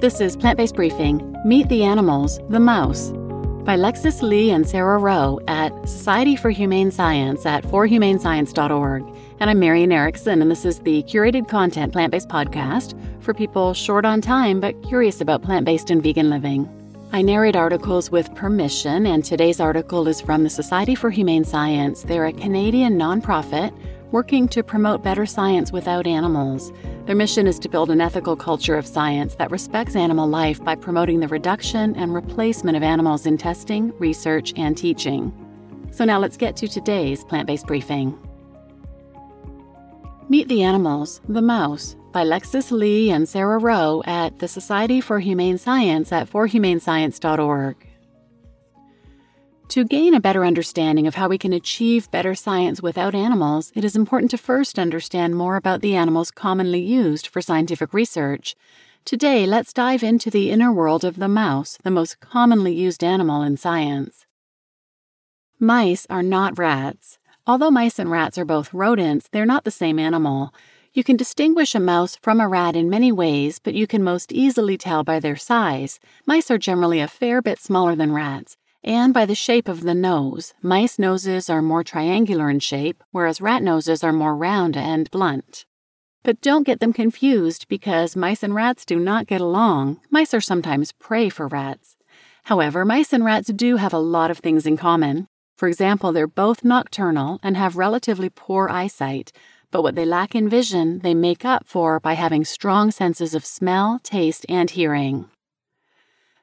This is Plant Based Briefing Meet the Animals, the Mouse by Lexis Ly and Sara Roh at Society for Humane Science at forhumanescience.org. And I'm Marian Erickson, and this is the curated content plant based podcast for people short on time but curious about plant based and vegan living. I narrate articles with permission, and today's article is from the Society for Humane Science. They're a Canadian nonprofit working to promote better science without animals. Their mission is to build an ethical culture of science that respects animal life by promoting the reduction and replacement of animals in testing, research, and teaching. So now let's get to today's plant based briefing. Meet the Animals, the Mouse, by Lexis Ly and Sara Roh at the Society for Humane Science at forhumanescience.org. To gain a better understanding of how we can achieve better science without animals, it is important to first understand more about the animals commonly used for scientific research. Today, let's dive into the inner world of the mouse, the most commonly used animal in science. Mice are not rats. Although mice and rats are both rodents, they're not the same animal. You can distinguish a mouse from a rat in many ways, but you can most easily tell by their size. Mice are generally a fair bit smaller than rats, and by the shape of the nose. Mice noses are more triangular in shape, whereas rat noses are more round and blunt. But don't get them confused because mice and rats do not get along. Mice are sometimes prey for rats. However, mice and rats do have a lot of things in common. For example, they're both nocturnal and have relatively poor eyesight, but what they lack in vision, they make up for by having strong senses of smell, taste, and hearing.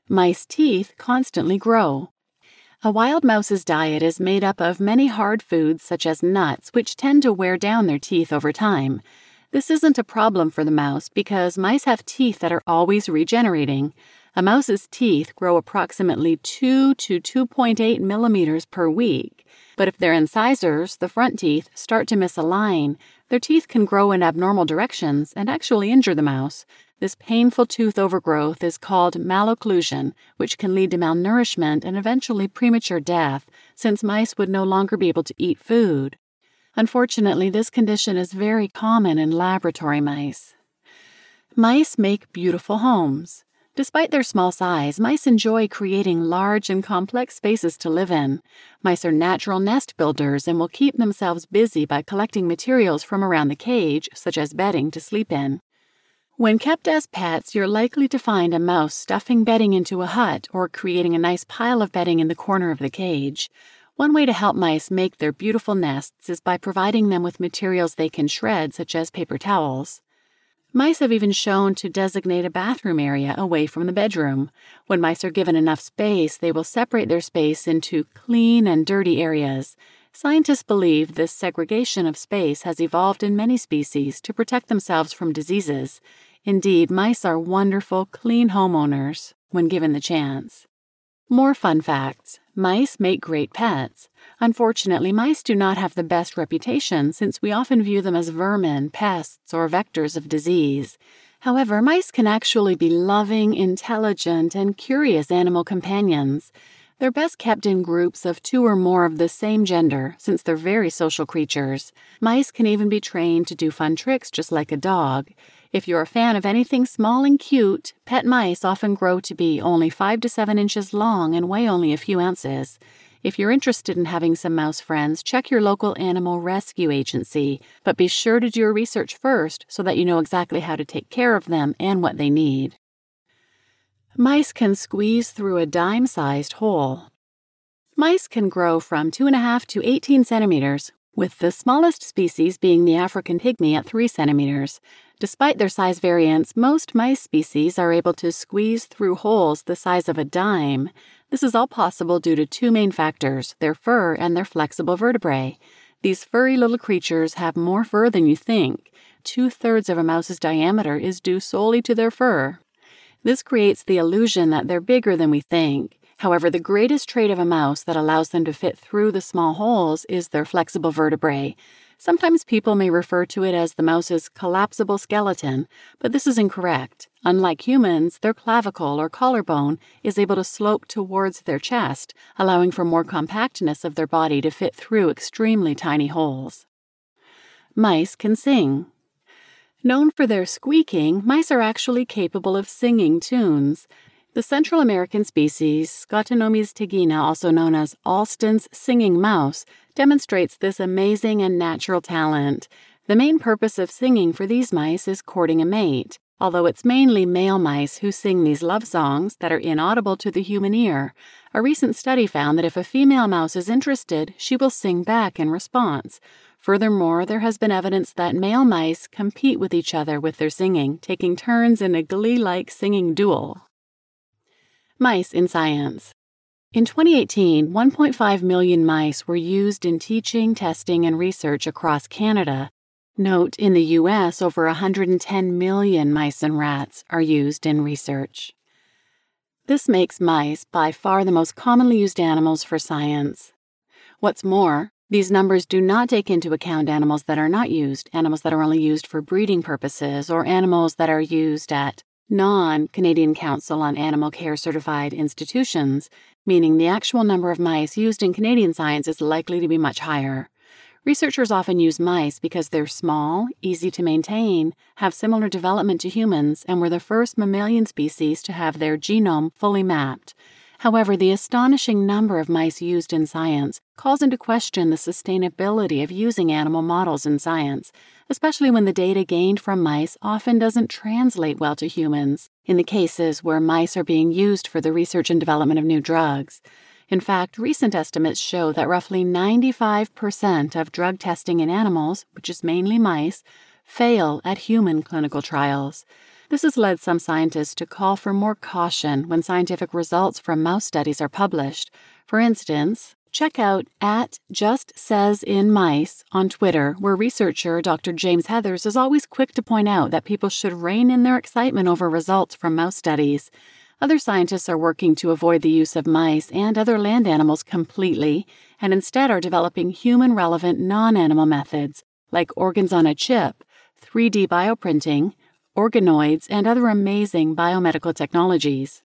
Mice teeth constantly grow. A wild mouse's diet is made up of many hard foods such as nuts, which tend to wear down their teeth over time. This isn't a problem for the mouse because mice have teeth that are always regenerating. A mouse's teeth grow approximately 2 to 2.8 millimeters per week. But if they're incisors, the front teeth, start to misalign, their teeth can grow in abnormal directions and actually injure the mouse. This painful tooth overgrowth is called malocclusion, which can lead to malnourishment and eventually premature death, since mice would no longer be able to eat food. Unfortunately, this condition is very common in laboratory mice. Mice make beautiful homes. Despite their small size, mice enjoy creating large and complex spaces to live in. Mice are natural nest builders and will keep themselves busy by collecting materials from around the cage, such as bedding to sleep in. When kept as pets, you're likely to find a mouse stuffing bedding into a hut or creating a nice pile of bedding in the corner of the cage. One way to help mice make their beautiful nests is by providing them with materials they can shred, such as paper towels. Mice have even shown to designate a bathroom area away from the bedroom. When mice are given enough space, they will separate their space into clean and dirty areas. Scientists believe this segregation of space has evolved in many species to protect themselves from diseases. Indeed, mice are wonderful, clean homeowners when given the chance. More fun facts mice make great pets. Unfortunately, mice do not have the best reputation since we often view them as vermin, pests, or vectors of disease. However, mice can actually be loving, intelligent, and curious animal companions. They're best kept in groups of two or more of the same gender, since they're very social creatures. Mice can even be trained to do fun tricks just like a dog. If you're a fan of anything small and cute, pet mice often grow to be only 5 to 7 inches long and weigh only a few ounces. If you're interested in having some mouse friends, check your local animal rescue agency, but be sure to do your research first so that you know exactly how to take care of them and what they need. Mice can squeeze through a dime sized hole. Mice can grow from 2.5 to 18 centimeters, with the smallest species being the African pygmy at 3 centimeters. Despite their size variance, most mice species are able to squeeze through holes the size of a dime. This is all possible due to two main factors their fur and their flexible vertebrae. These furry little creatures have more fur than you think. Two thirds of a mouse's diameter is due solely to their fur. This creates the illusion that they're bigger than we think. However, the greatest trait of a mouse that allows them to fit through the small holes is their flexible vertebrae. Sometimes people may refer to it as the mouse's collapsible skeleton, but this is incorrect. Unlike humans, their clavicle or collarbone is able to slope towards their chest, allowing for more compactness of their body to fit through extremely tiny holes. Mice can sing. Known for their squeaking, mice are actually capable of singing tunes. The Central American species, Scotinomys teguina, also known as Alston's singing mouse, demonstrates this amazing and natural talent. The main purpose of singing for these mice is courting a mate, although it's mainly male mice who sing these love songs that are inaudible to the human ear. A recent study found that if a female mouse is interested, she will sing back in response. Furthermore, there has been evidence that male mice compete with each other with their singing, taking turns in a glee like singing duel. Mice in Science In 2018, 1.5 million mice were used in teaching, testing, and research across Canada. Note in the US, over 110 million mice and rats are used in research. This makes mice by far the most commonly used animals for science. What's more, these numbers do not take into account animals that are not used, animals that are only used for breeding purposes, or animals that are used at non Canadian Council on Animal Care certified institutions, meaning the actual number of mice used in Canadian science is likely to be much higher. Researchers often use mice because they're small, easy to maintain, have similar development to humans, and were the first mammalian species to have their genome fully mapped. However, the astonishing number of mice used in science calls into question the sustainability of using animal models in science, especially when the data gained from mice often doesn't translate well to humans, in the cases where mice are being used for the research and development of new drugs. In fact, recent estimates show that roughly 95% of drug testing in animals, which is mainly mice, fail at human clinical trials. This has led some scientists to call for more caution when scientific results from mouse studies are published. For instance, check out at Just Says in Mice on Twitter, where researcher Dr. James Heathers is always quick to point out that people should rein in their excitement over results from mouse studies. Other scientists are working to avoid the use of mice and other land animals completely, and instead are developing human relevant non animal methods like organs on a chip, 3D bioprinting, organoids, and other amazing biomedical technologies.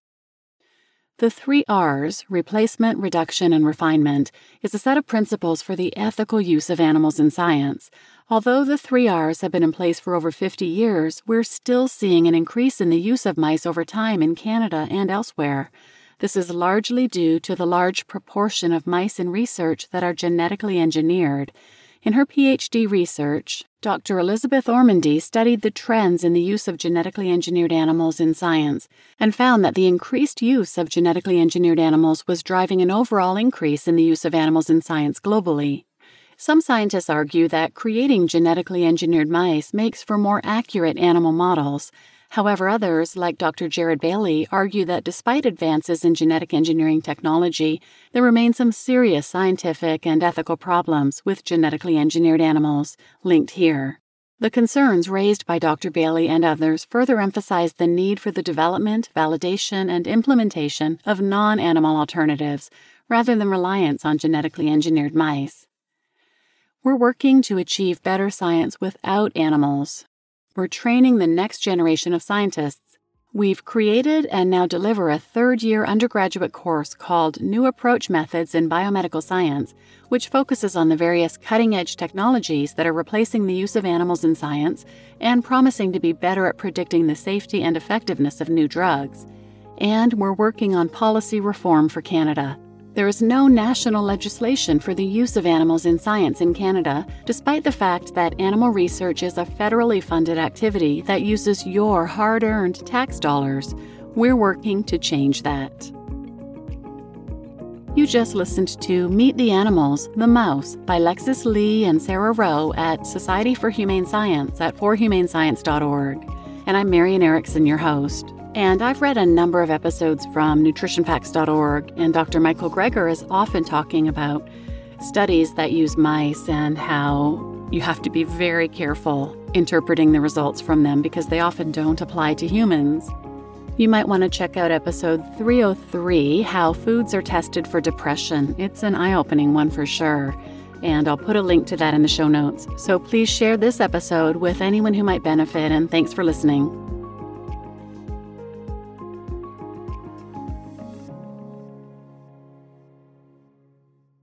The three R's, replacement, reduction, and refinement, is a set of principles for the ethical use of animals in science. Although the three R's have been in place for over 50 years, we're still seeing an increase in the use of mice over time in Canada and elsewhere. This is largely due to the large proportion of mice in research that are genetically engineered. In her PhD research, Dr. Elizabeth Ormandy studied the trends in the use of genetically engineered animals in science and found that the increased use of genetically engineered animals was driving an overall increase in the use of animals in science globally. Some scientists argue that creating genetically engineered mice makes for more accurate animal models, However, others, like Dr. Jarrod Bailey, argue that despite advances in genetic engineering technology, there remain some serious scientific and ethical problems with genetically engineered animals, linked here. The concerns raised by Dr. Bailey and others further emphasize the need for the development, validation, and implementation of non animal alternatives rather than reliance on genetically engineered mice. We're working to achieve better science without animals, we're training the next generation of scientists. We've created and now deliver a third year undergraduate course called New Approach Methods in Biomedical Science, which focuses on the various cutting edge technologies that are replacing the use of animals in science and promising to be better at predicting the safety and effectiveness of new drugs. And we're working on policy reform for Canada. There is no national legislation for the use of animals in science in Canada, despite the fact that animal research is a federally funded activity that uses your hard earned tax dollars. We're working to change that. You just listened to Meet the Animals, The Mouse by Lexis Ly and Sara Roh at Society for Humane Science at forhumanescience.org. And I'm Marian Erickson, your host. And I've read a number of episodes from nutritionfacts.org, and Dr. Michael Greger is often talking about studies that use mice and how you have to be very careful interpreting the results from them because they often don't apply to humans. You might want to check out episode 303 How Foods Are Tested for Depression. It's an eye opening one for sure. And I'll put a link to that in the show notes. So please share this episode with anyone who might benefit, and thanks for listening.